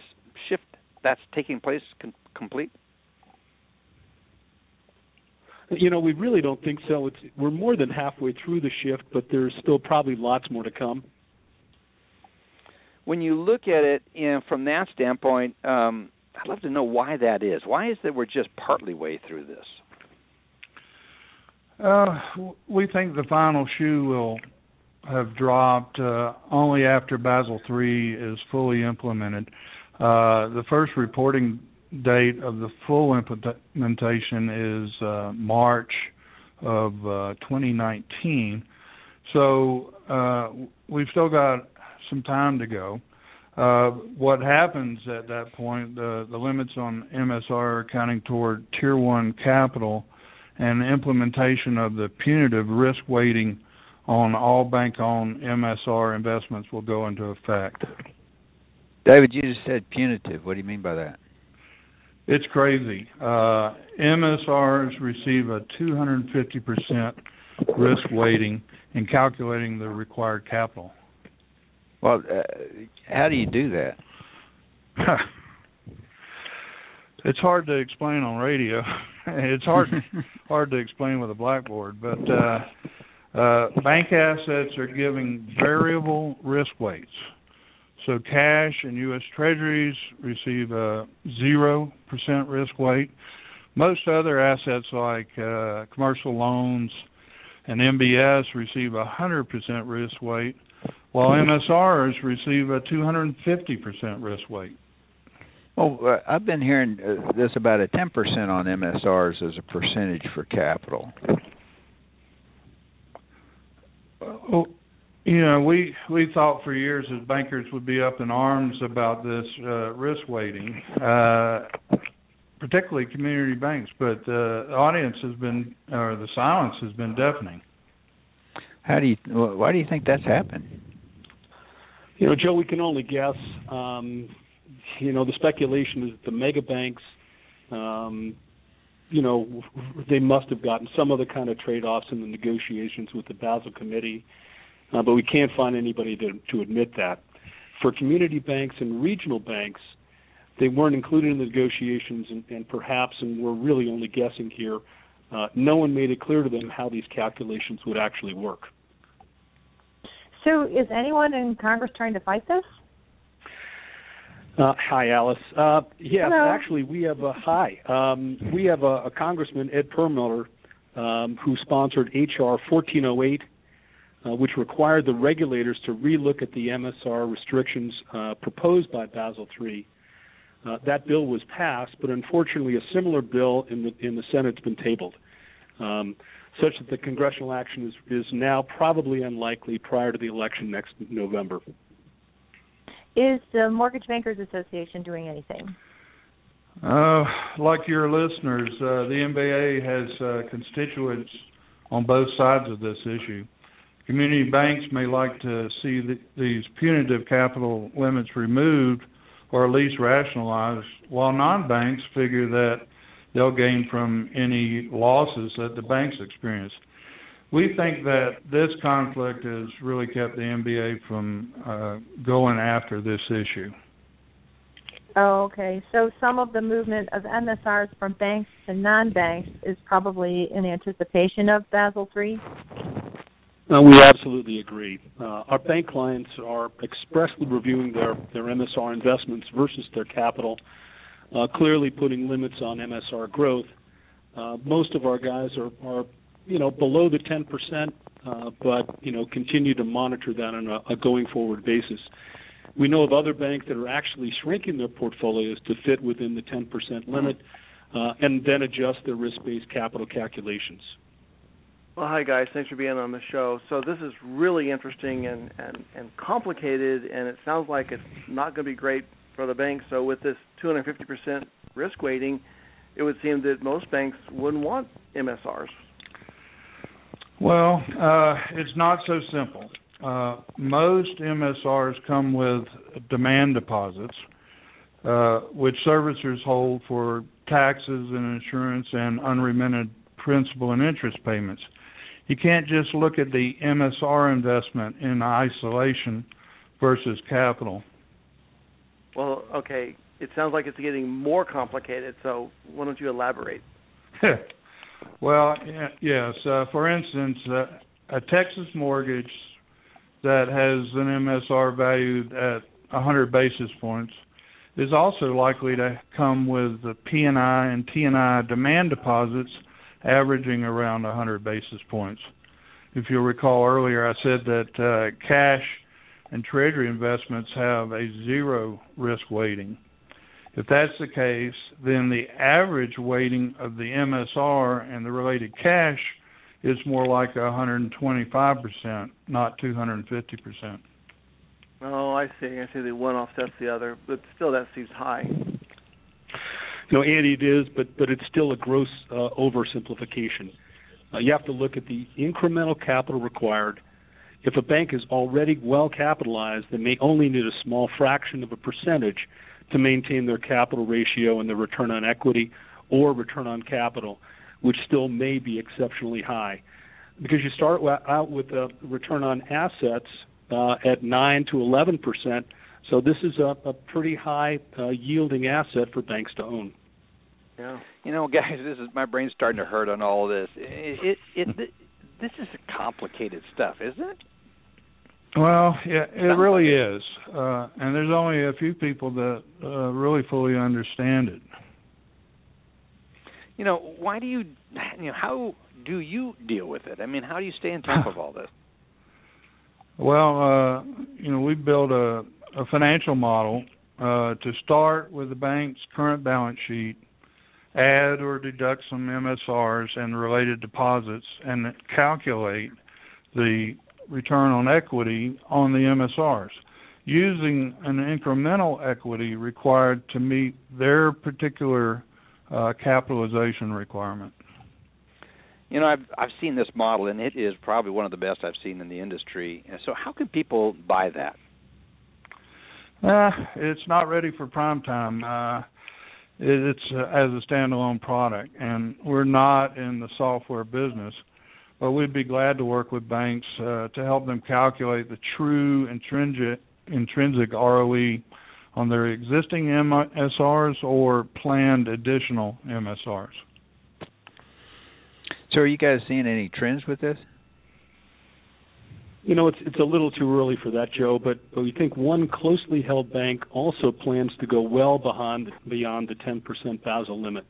shift that's taking place com- complete? You know, we really don't think so. It's we're more than halfway through the shift, but there's still probably lots more to come. When you look at it you from that standpoint, um, I'd love to know why that is. Why is that we're just partly way through this? Uh, we think the final shoe will have dropped uh, only after Basel III is fully implemented. Uh, the first reporting date of the full implementation is uh, March of uh, 2019. So uh, we've still got some time to go. Uh, what happens at that point, the, the limits on MSR are counting toward Tier 1 capital and implementation of the punitive risk weighting on all bank owned MSR investments will go into effect. David, you just said punitive. What do you mean by that? It's crazy. Uh, MSRs receive a 250% risk weighting in calculating the required capital. Well, uh, how do you do that? it's hard to explain on radio. it's hard hard to explain with a blackboard, but uh, uh, bank assets are giving variable risk weights. So cash and U.S. Treasuries receive a zero percent risk weight. Most other assets like uh, commercial loans and MBS receive a hundred percent risk weight, while MSRs receive a two hundred and fifty percent risk weight. Well, uh, I've been hearing uh, this about a ten percent on MSRs as a percentage for capital. Well, you know, we we thought for years as bankers would be up in arms about this uh, risk weighting, uh, particularly community banks, but uh, the audience has been, or the silence has been deafening. How do you? Why do you think that's happened? You know, Joe, we can only guess. Um, you know, the speculation is that the mega banks, um, you know, they must have gotten some other kind of trade-offs in the negotiations with the Basel Committee uh, but we can't find anybody to, to admit that. For community banks and regional banks, they weren't included in the negotiations, and, and perhaps, and we're really only guessing here, uh, no one made it clear to them how these calculations would actually work. So, is anyone in Congress trying to fight this? Uh, hi, Alice. Uh, yes, Hello. actually, we have a hi. Um, we have a, a Congressman, Ed Perlmutter, um, who sponsored HR 1408 uh, which required the regulators to relook at the MSR restrictions uh, proposed by Basel III. Uh, that bill was passed, but unfortunately, a similar bill in the in the Senate's been tabled, um, such that the congressional action is is now probably unlikely prior to the election next November. Is the Mortgage Bankers Association doing anything? Uh, like your listeners, uh, the MBA has uh, constituents on both sides of this issue. Community banks may like to see the, these punitive capital limits removed or at least rationalized, while non-banks figure that they'll gain from any losses that the banks experience. We think that this conflict has really kept the MBA from uh, going after this issue. Oh, okay. So some of the movement of MSRs from banks to non-banks is probably in anticipation of Basel III. Uh, we absolutely agree. Uh, our bank clients are expressly reviewing their, their MSR investments versus their capital, uh, clearly putting limits on MSR growth. Uh, most of our guys are, are, you know, below the 10%, uh, but you know, continue to monitor that on a, a going forward basis. We know of other banks that are actually shrinking their portfolios to fit within the 10% limit, uh, and then adjust their risk-based capital calculations. Well, hi guys. Thanks for being on the show. So this is really interesting and and and complicated, and it sounds like it's not going to be great for the banks. So with this 250% risk weighting, it would seem that most banks wouldn't want MSRs. Well, uh, it's not so simple. Uh, most MSRs come with demand deposits, uh, which servicers hold for taxes and insurance and unremitted principal and interest payments. You can't just look at the MSR investment in isolation versus capital. Well, okay. It sounds like it's getting more complicated, so why don't you elaborate? well, yes. Uh, for instance, uh, a Texas mortgage that has an MSR valued at 100 basis points is also likely to come with the P&I and T&I demand deposits averaging around 100 basis points. If you'll recall earlier, I said that uh, cash and treasury investments have a zero risk weighting. If that's the case, then the average weighting of the MSR and the related cash is more like 125%, not 250%. Oh, I see. I see the one offsets the other, but still that seems high. No, Andy, it is, but but it's still a gross uh, oversimplification. Uh, you have to look at the incremental capital required. If a bank is already well capitalized, they may only need a small fraction of a percentage to maintain their capital ratio and their return on equity or return on capital, which still may be exceptionally high. Because you start out with a return on assets uh, at 9 to 11 percent, so this is a, a pretty high uh, yielding asset for banks to own. Yeah. You know, guys, this is my brain's starting to hurt on all of this. It it, it this is complicated stuff, isn't it? Well, yeah, it really is, uh, and there's only a few people that uh, really fully understand it. You know, why do you, you know, how do you deal with it? I mean, how do you stay on top of all this? Well, uh, you know, we built a, a financial model uh, to start with the bank's current balance sheet, add or deduct some MSRs and related deposits, and calculate the return on equity on the MSRs using an incremental equity required to meet their particular uh, capitalization requirement. You know, I've I've seen this model, and it is probably one of the best I've seen in the industry. So, how can people buy that? Uh, it's not ready for prime time. Uh, it's uh, as a standalone product, and we're not in the software business. But we'd be glad to work with banks uh, to help them calculate the true intrinsic intrinsic ROE on their existing MSRs or planned additional MSRs. So, are you guys seeing any trends with this? You know, it's it's a little too early for that, Joe. But, we think one closely held bank also plans to go well beyond beyond the 10% Basel limit.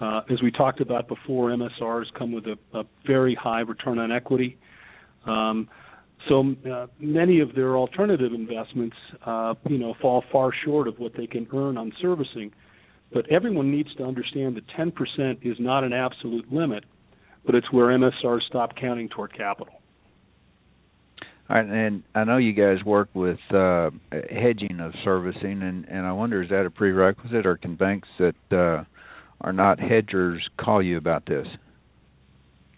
Uh, as we talked about before, MSRs come with a, a very high return on equity. Um, so uh, many of their alternative investments, uh, you know, fall far short of what they can earn on servicing. But everyone needs to understand that 10% is not an absolute limit, but it's where MSRs stop counting toward capital. And I know you guys work with uh, hedging of servicing, and, and I wonder is that a prerequisite, or can banks that uh, are not hedgers call you about this?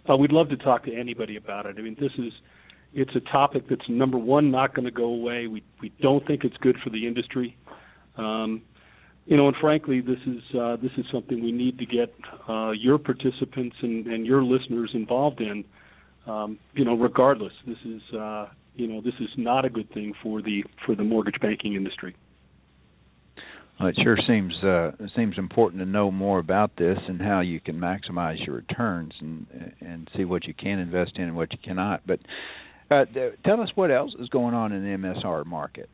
Uh, we'd love to talk to anybody about it. I mean, this is it's a topic that's number one not going to go away. We we don't think it's good for the industry. Um, you know, and frankly, this is uh, this is something we need to get uh, your participants and, and your listeners involved in. Um, you know, regardless, this is uh, you know this is not a good thing for the for the mortgage banking industry. Well, it sure seems uh, it seems important to know more about this and how you can maximize your returns and and see what you can invest in and what you cannot. But uh, tell us what else is going on in the MSR markets.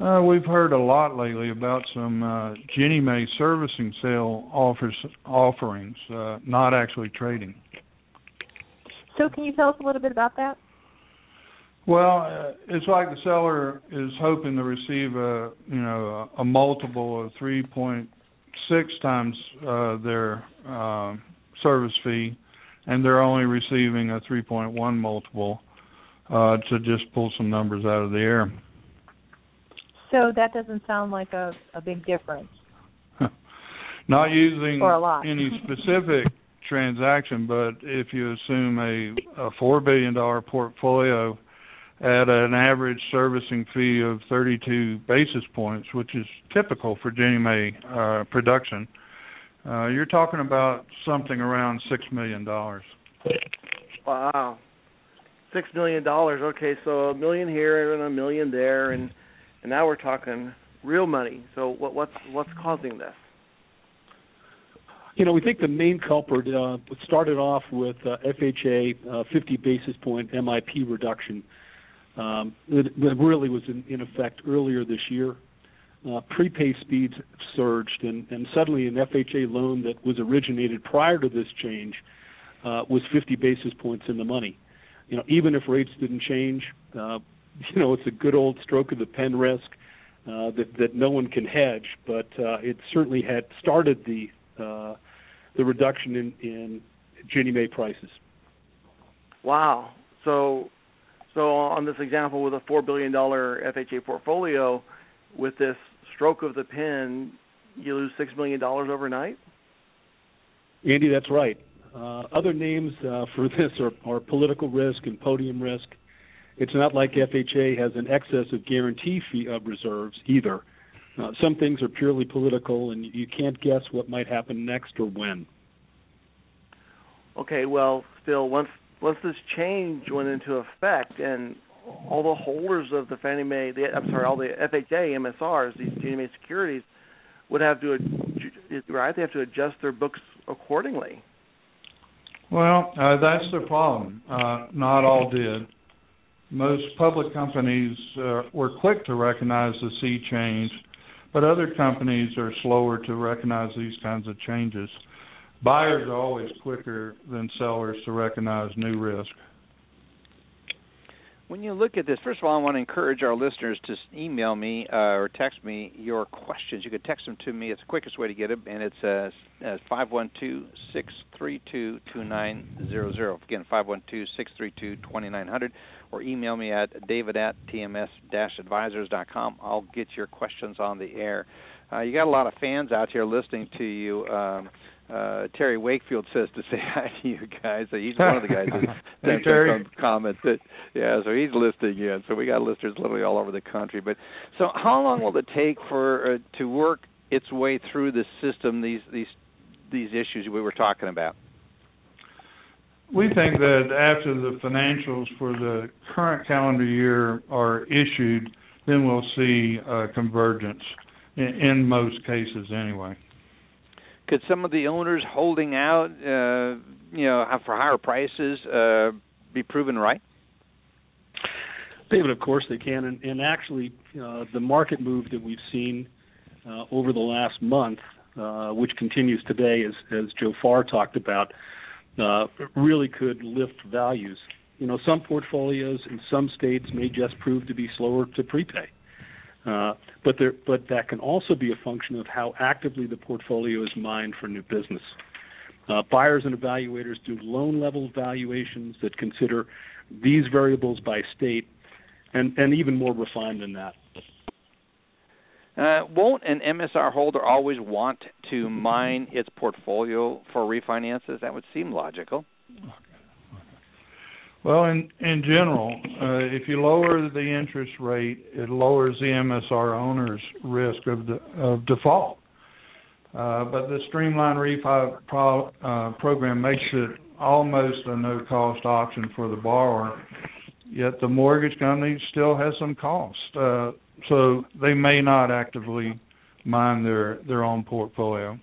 Uh, we've heard a lot lately about some uh, Ginnie Mae servicing sale offers offerings, uh, not actually trading. So, can you tell us a little bit about that? Well, uh, it's like the seller is hoping to receive a you know a, a multiple of 3.6 times uh, their uh, service fee, and they're only receiving a 3.1 multiple uh, to just pull some numbers out of the air. So that doesn't sound like a, a big difference. Not using or a lot. any specific transaction, but if you assume a, a four billion dollar portfolio at an average servicing fee of 32 basis points, which is typical for Ginnie Mae uh, production, uh, you're talking about something around six million dollars. Wow, six million dollars. Okay, so a million here and a million there, and and now we're talking real money. So what, what's what's causing this? You know, we think the main culprit uh, started off with uh, FHA uh, 50 basis point MIP reduction um, that really was in, in effect earlier this year. Uh, prepay speeds surged, and, and suddenly an FHA loan that was originated prior to this change uh, was 50 basis points in the money. You know, even if rates didn't change, uh, you know, it's a good old stroke of the pen risk uh, that that no one can hedge, but uh, it certainly had started the uh, the reduction in, in Ginnie Mae prices. Wow. So, so on this example with a four billion dollar FHA portfolio, with this stroke of the pen, you lose six million dollars overnight. Andy, that's right. Uh, other names uh, for this are, are political risk and podium risk. It's not like FHA has an excess of guarantee fee of reserves either. Uh, some things are purely political, and you can't guess what might happen next or when. Okay, well, still, once once this change went into effect, and all the holders of the Fannie Mae, the, I'm sorry, all the FHA MSRs, these Ginnie Mae securities, would have to, right? They have to adjust their books accordingly. Well, uh, that's the problem. Uh, not all did. Most public companies uh, were quick to recognize the sea change but other companies are slower to recognize these kinds of changes. Buyers are always quicker than sellers to recognize new risk. When you look at this, first of all, I want to encourage our listeners to email me uh, or text me your questions. You can text them to me. It's the quickest way to get them, and it's uh, uh, five one two six three two two nine zero zero. Again, five one two six three two twenty nine hundred or email me at david at tms-advisors.com. I'll get your questions on the air. Uh, you got a lot of fans out here listening to you. Um, uh, Terry Wakefield says to say hi to you guys. So he's one of the guys that Terry. some comments. That, yeah, so he's listening in. So we got listeners literally all over the country. But so, how long will it take for uh, to work its way through the system? These these these issues we were talking about. We think that after the financials for the current calendar year are issued, then we'll see a convergence in, in most cases anyway. Could some of the owners holding out, uh, you know, for higher prices, uh, be proven right? David, of course they can, and, and actually, uh, the market move that we've seen uh, over the last month, uh, which continues today, as, as Joe Farr talked about, uh, really could lift values. You know, some portfolios in some states may just prove to be slower to prepay. Uh, but there, but that can also be a function of how actively the portfolio is mined for new business. Uh, buyers and evaluators do loan level valuations that consider these variables by state, and, and even more refined than that. Uh, won't an MSR holder always want to mine its portfolio for refinances? That would seem logical. Well, in in general, uh, if you lower the interest rate, it lowers the MSR owner's risk of de- of default. Uh, but the streamlined refi pro, uh, program makes it almost a no-cost option for the borrower. Yet the mortgage company still has some cost. Uh, so they may not actively mine their their own portfolio.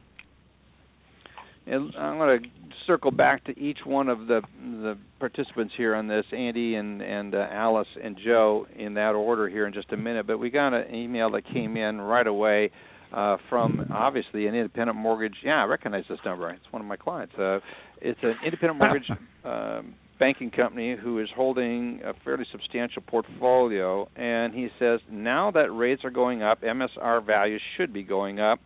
And I'm going to circle back to each one of the the participants here on this, Andy and and uh, Alice and Joe, in that order here in just a minute. But we got an email that came in right away uh, from obviously an independent mortgage. Yeah, I recognize this number. It's one of my clients. Uh, it's an independent mortgage um, banking company who is holding a fairly substantial portfolio, and he says now that rates are going up, MSR values should be going up.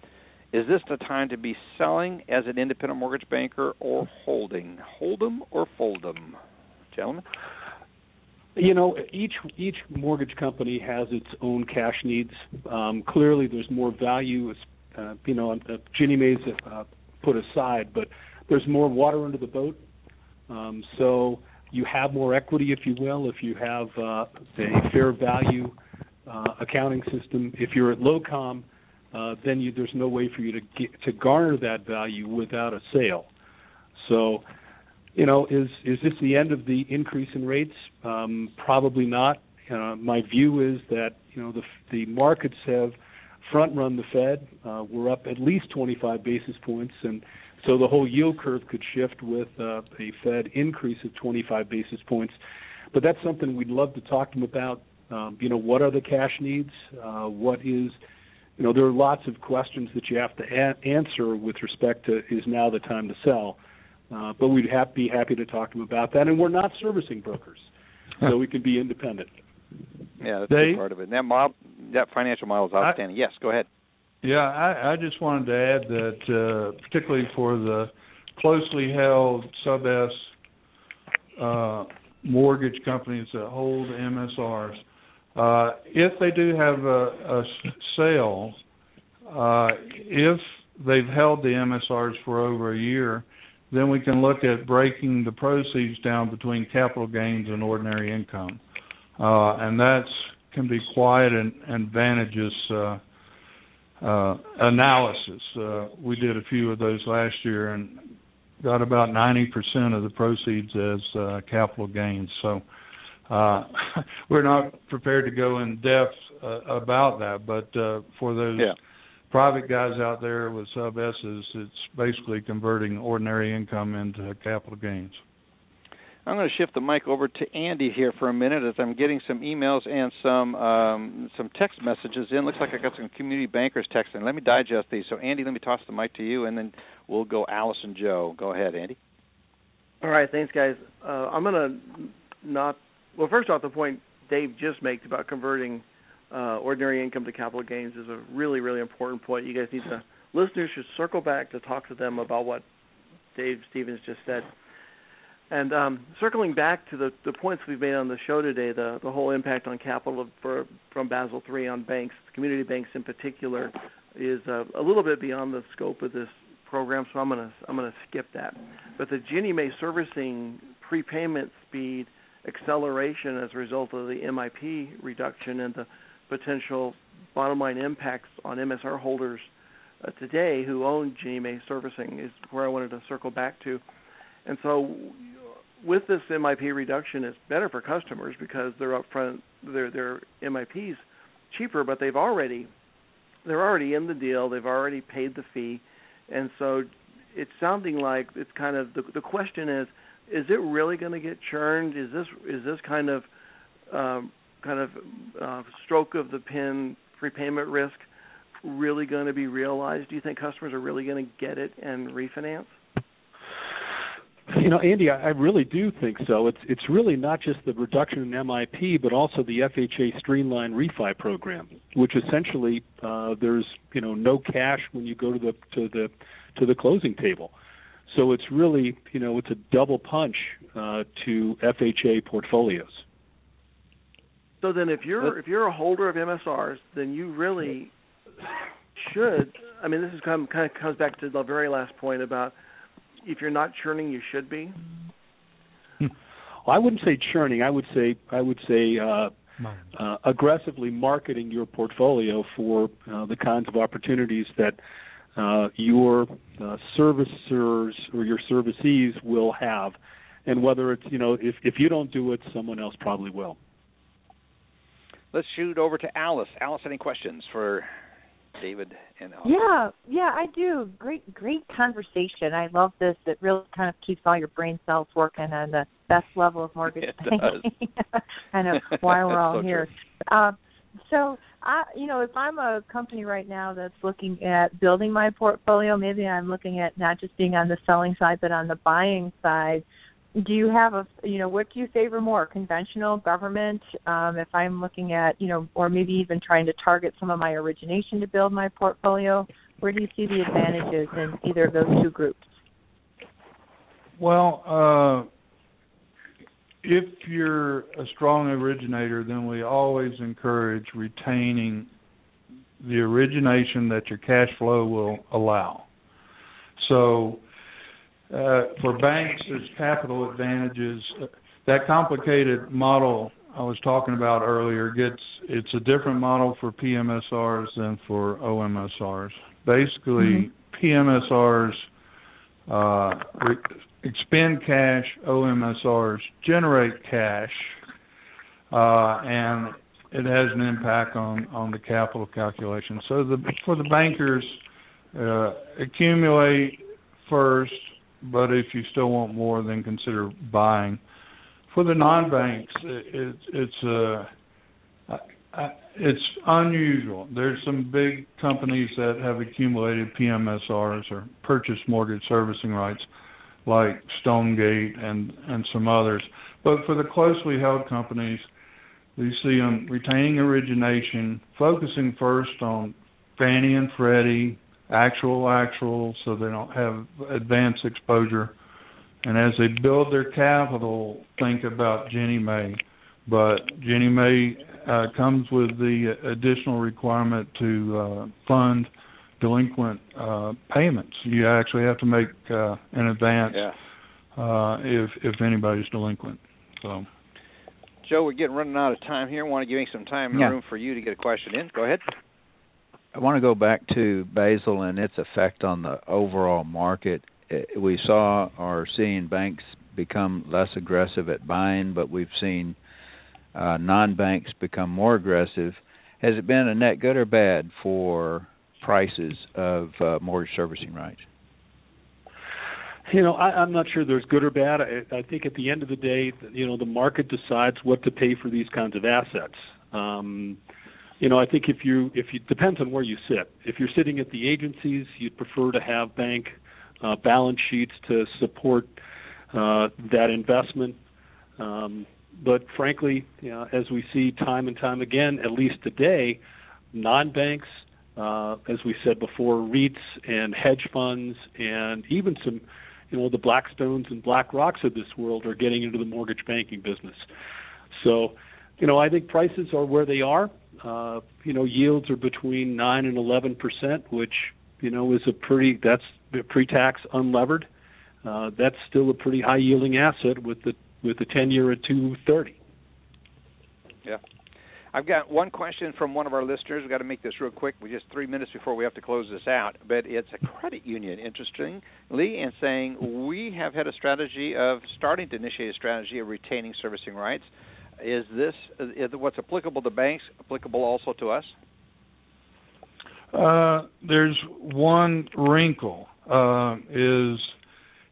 Is this the time to be selling as an independent mortgage banker or holding? Hold them or fold them, gentlemen? You know, each each mortgage company has its own cash needs. Um, clearly, there's more value, uh, you know, uh, Ginnie Mae's uh, put aside, but there's more water under the boat. Um, so you have more equity, if you will, if you have uh, a fair value uh, accounting system. If you're at LOCOM, uh, then you, there's no way for you to get, to garner that value without a sale. So, you know, is is this the end of the increase in rates? Um, probably not. Uh, my view is that you know the the markets have front run the Fed. Uh, we're up at least 25 basis points, and so the whole yield curve could shift with uh, a Fed increase of 25 basis points. But that's something we'd love to talk to them about. Um, you know, what are the cash needs? Uh, what is, you know, there are lots of questions that you have to a- answer with respect to is now the time to sell. Uh, but we'd have, be happy to talk to them about that. And we're not servicing brokers, so we can be independent. Yeah, that's a part of it. And that model, that financial model is outstanding. I, yes, go ahead. Yeah, I, I just wanted to add that, uh, particularly for the closely held sub S uh, mortgage companies that hold MSRs, uh, if they do have a, a sale, uh, if they've held the MSRs for over a year, then we can look at breaking the proceeds down between capital gains and ordinary income, uh, and that can be quite an advantageous uh, uh, analysis. Uh, we did a few of those last year and got about 90% of the proceeds as uh, capital gains. So uh, we're not prepared to go in depth uh, about that, but uh, for those yeah. private guys out there with sub S's, it's basically converting ordinary income into capital gains. I'm going to shift the mic over to Andy here for a minute as I'm getting some emails and some um, some text messages in. Looks like I got some community bankers texting. Let me digest these. So Andy, let me toss the mic to you, and then we'll go Alice and Joe. Go ahead, Andy. All right, thanks, guys. Uh, I'm going to not. Well, first off, the point Dave just makes about converting uh, ordinary income to capital gains is a really, really important point. You guys need to listeners should circle back to talk to them about what Dave Stephens just said. And um, circling back to the, the points we've made on the show today, the, the whole impact on capital for, from Basel III on banks, community banks in particular, is uh, a little bit beyond the scope of this program. So I'm gonna I'm gonna skip that. But the Ginnie Mae servicing prepayment speed acceleration as a result of the MIP reduction and the potential bottom line impacts on MSR holders uh, today who own Mae servicing is where I wanted to circle back to. And so with this MIP reduction, it's better for customers because they're upfront, their their MIPs cheaper, but they've already they're already in the deal, they've already paid the fee, and so it's sounding like it's kind of the the question is is it really going to get churned? Is this is this kind of um, kind of uh, stroke of the pen prepayment risk really going to be realized? Do you think customers are really going to get it and refinance? You know, Andy, I, I really do think so. It's it's really not just the reduction in MIP, but also the FHA Streamline Refi program, which essentially uh, there's you know no cash when you go to the to the to the closing table. So it's really you know it's a double punch uh, to FHA portfolios. So then, if you're if you're a holder of MSRs, then you really should. I mean, this is kind of, kind of comes back to the very last point about if you're not churning, you should be. well, I wouldn't say churning. I would say I would say uh, uh, aggressively marketing your portfolio for uh, the kinds of opportunities that uh, your uh, servicers or your servicees will have, and whether it's you know if if you don't do it, someone else probably will. Let's shoot over to Alice. Alice, any questions for David and Yeah, yeah, I do. Great, great conversation. I love this. It really kind of keeps all your brain cells working on the best level of mortgage banking. I know why we're all so here. Um, so, I, you know, if I'm a company right now that's looking at building my portfolio, maybe I'm looking at not just being on the selling side, but on the buying side do you have a you know what do you favor more conventional government um, if i'm looking at you know or maybe even trying to target some of my origination to build my portfolio? Where do you see the advantages in either of those two groups? Well uh, if you're a strong originator then we always encourage retaining the origination that your cash flow will allow so uh, for banks, there's capital advantages. That complicated model I was talking about earlier gets it's a different model for PMSRs than for OMSRs. Basically, mm-hmm. PMSRs uh, re- expend cash, OMSRs generate cash, uh, and it has an impact on on the capital calculation. So the for the bankers, uh, accumulate first, but if you still want more, then consider buying. For the non-banks, it, it's uh, it's unusual. There's some big companies that have accumulated PMSRs or purchased mortgage servicing rights, like Stonegate and and some others. But for the closely held companies, we see them retaining origination, focusing first on Fannie and Freddie, actual actual, so they don't have advanced exposure. And as they build their capital, think about Ginnie Mae. But Ginnie Mae uh, comes with the additional requirement to uh, fund delinquent uh, payments. You actually have to make uh, an advance yeah. uh, if if anybody's delinquent. So. Joe, we're getting running out of time here. I want to give you some time and yeah. room for you to get a question in. Go ahead. I want to go back to Basel and its effect on the overall market. We saw or seeing banks become less aggressive at buying, but we've seen uh, non-banks become more aggressive. Has it been a net good or bad for prices of uh, mortgage servicing rights? You know, I, I'm not sure there's good or bad. I, I think at the end of the day, you know, the market decides what to pay for these kinds of assets. Um, you know, I think if you if you depends on where you sit. If you're sitting at the agencies, you'd prefer to have bank uh, balance sheets to support uh, that investment. Um, but frankly, you know, as we see time and time again, at least today, non-banks, uh, as we said before, REITs and hedge funds, and even some you know the Blackstones and Black Rocks of this world are getting into the mortgage banking business. So, you know, I think prices are where they are. Uh, you know, yields are between nine and eleven percent, which you know is a pretty that's pre-tax unlevered. Uh, that's still a pretty high yielding asset with the with the ten year at two thirty. Yeah. I've got one question from one of our listeners. We've got to make this real quick. We're just three minutes before we have to close this out. But it's a credit union, interestingly, and saying we have had a strategy of starting to initiate a strategy of retaining servicing rights. Is this is what's applicable to banks applicable also to us? Uh, there's one wrinkle. Uh, is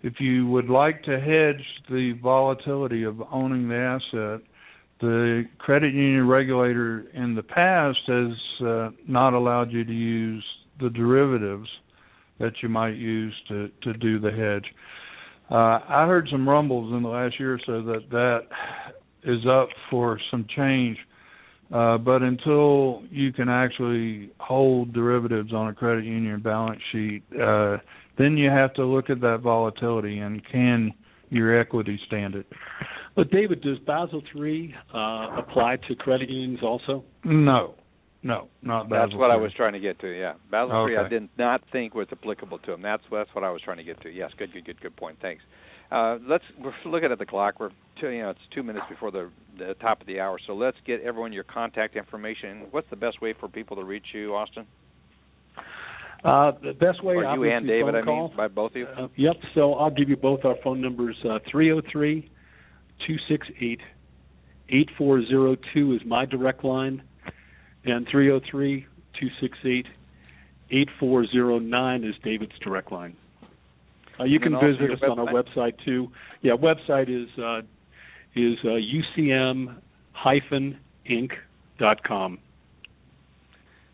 if you would like to hedge the volatility of owning the asset, the credit union regulator in the past has uh, not allowed you to use the derivatives that you might use to to do the hedge. Uh, I heard some rumbles in the last year or so that that is up for some change. Uh, but until you can actually hold derivatives on a credit union balance sheet, uh, then you have to look at that volatility and can your equity stand it. But David, does Basel III uh, apply to credit unions also? No, no, not Basel. That's what III. I was trying to get to. Yeah, Basel okay. III, I did not think was applicable to them. That's that's what I was trying to get to. Yes, good, good, good, good point. Thanks. Uh, let's we're looking at the clock. We're two, you know it's two minutes before the, the top of the hour. So let's get everyone your contact information. What's the best way for people to reach you, Austin? Uh, the best way, or you and David, phone I mean, by both of you. Uh, yep. So I'll give you both our phone numbers. Uh, three zero three two six eight eight four zero two is my direct line, and three zero three two six eight eight four zero nine is David's direct line. Uh, you can visit us on our website too. Yeah, website is uh, is uh, ucm-inc.com.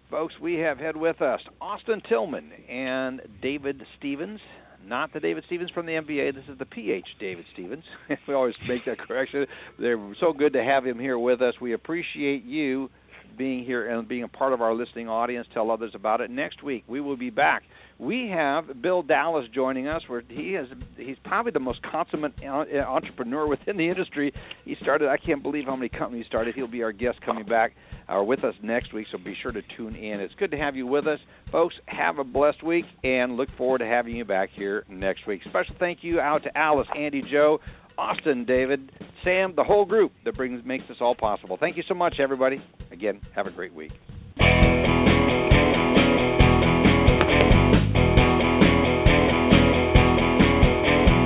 Folks, we have had with us Austin Tilghman and David Stephens. Not the David Stevens from the MBA. This is the PH David Stephens. we always make that correction. They're so good to have him here with us. We appreciate you being here and being a part of our listening audience. Tell others about it. Next week, we will be back we have Bill Dallas joining us. Where he is, he's probably the most consummate entrepreneur within the industry. He started, I can't believe how many companies started. He'll be our guest coming back or uh, with us next week, so be sure to tune in. It's good to have you with us, folks. Have a blessed week, and look forward to having you back here next week. Special thank you out to Alice, Andy, Joe. Austin, David, Sam, the whole group that brings makes this all possible. Thank you so much, everybody. Again, have a great week.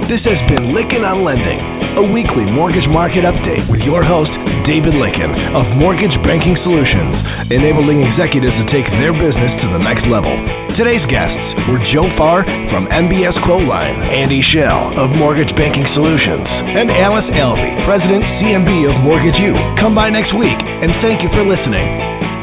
This has been Lykken on Lending, a weekly mortgage market update with your host, David Lykken of Mortgage Banking Solutions, enabling executives to take their business to the next level. Today's guests were Joe Farr from MBS Quoteline, Andy Schell of Mortgage Banking Solutions, and Alice Alvey, President CMB of Mortgage U. Come by next week, and thank you for listening.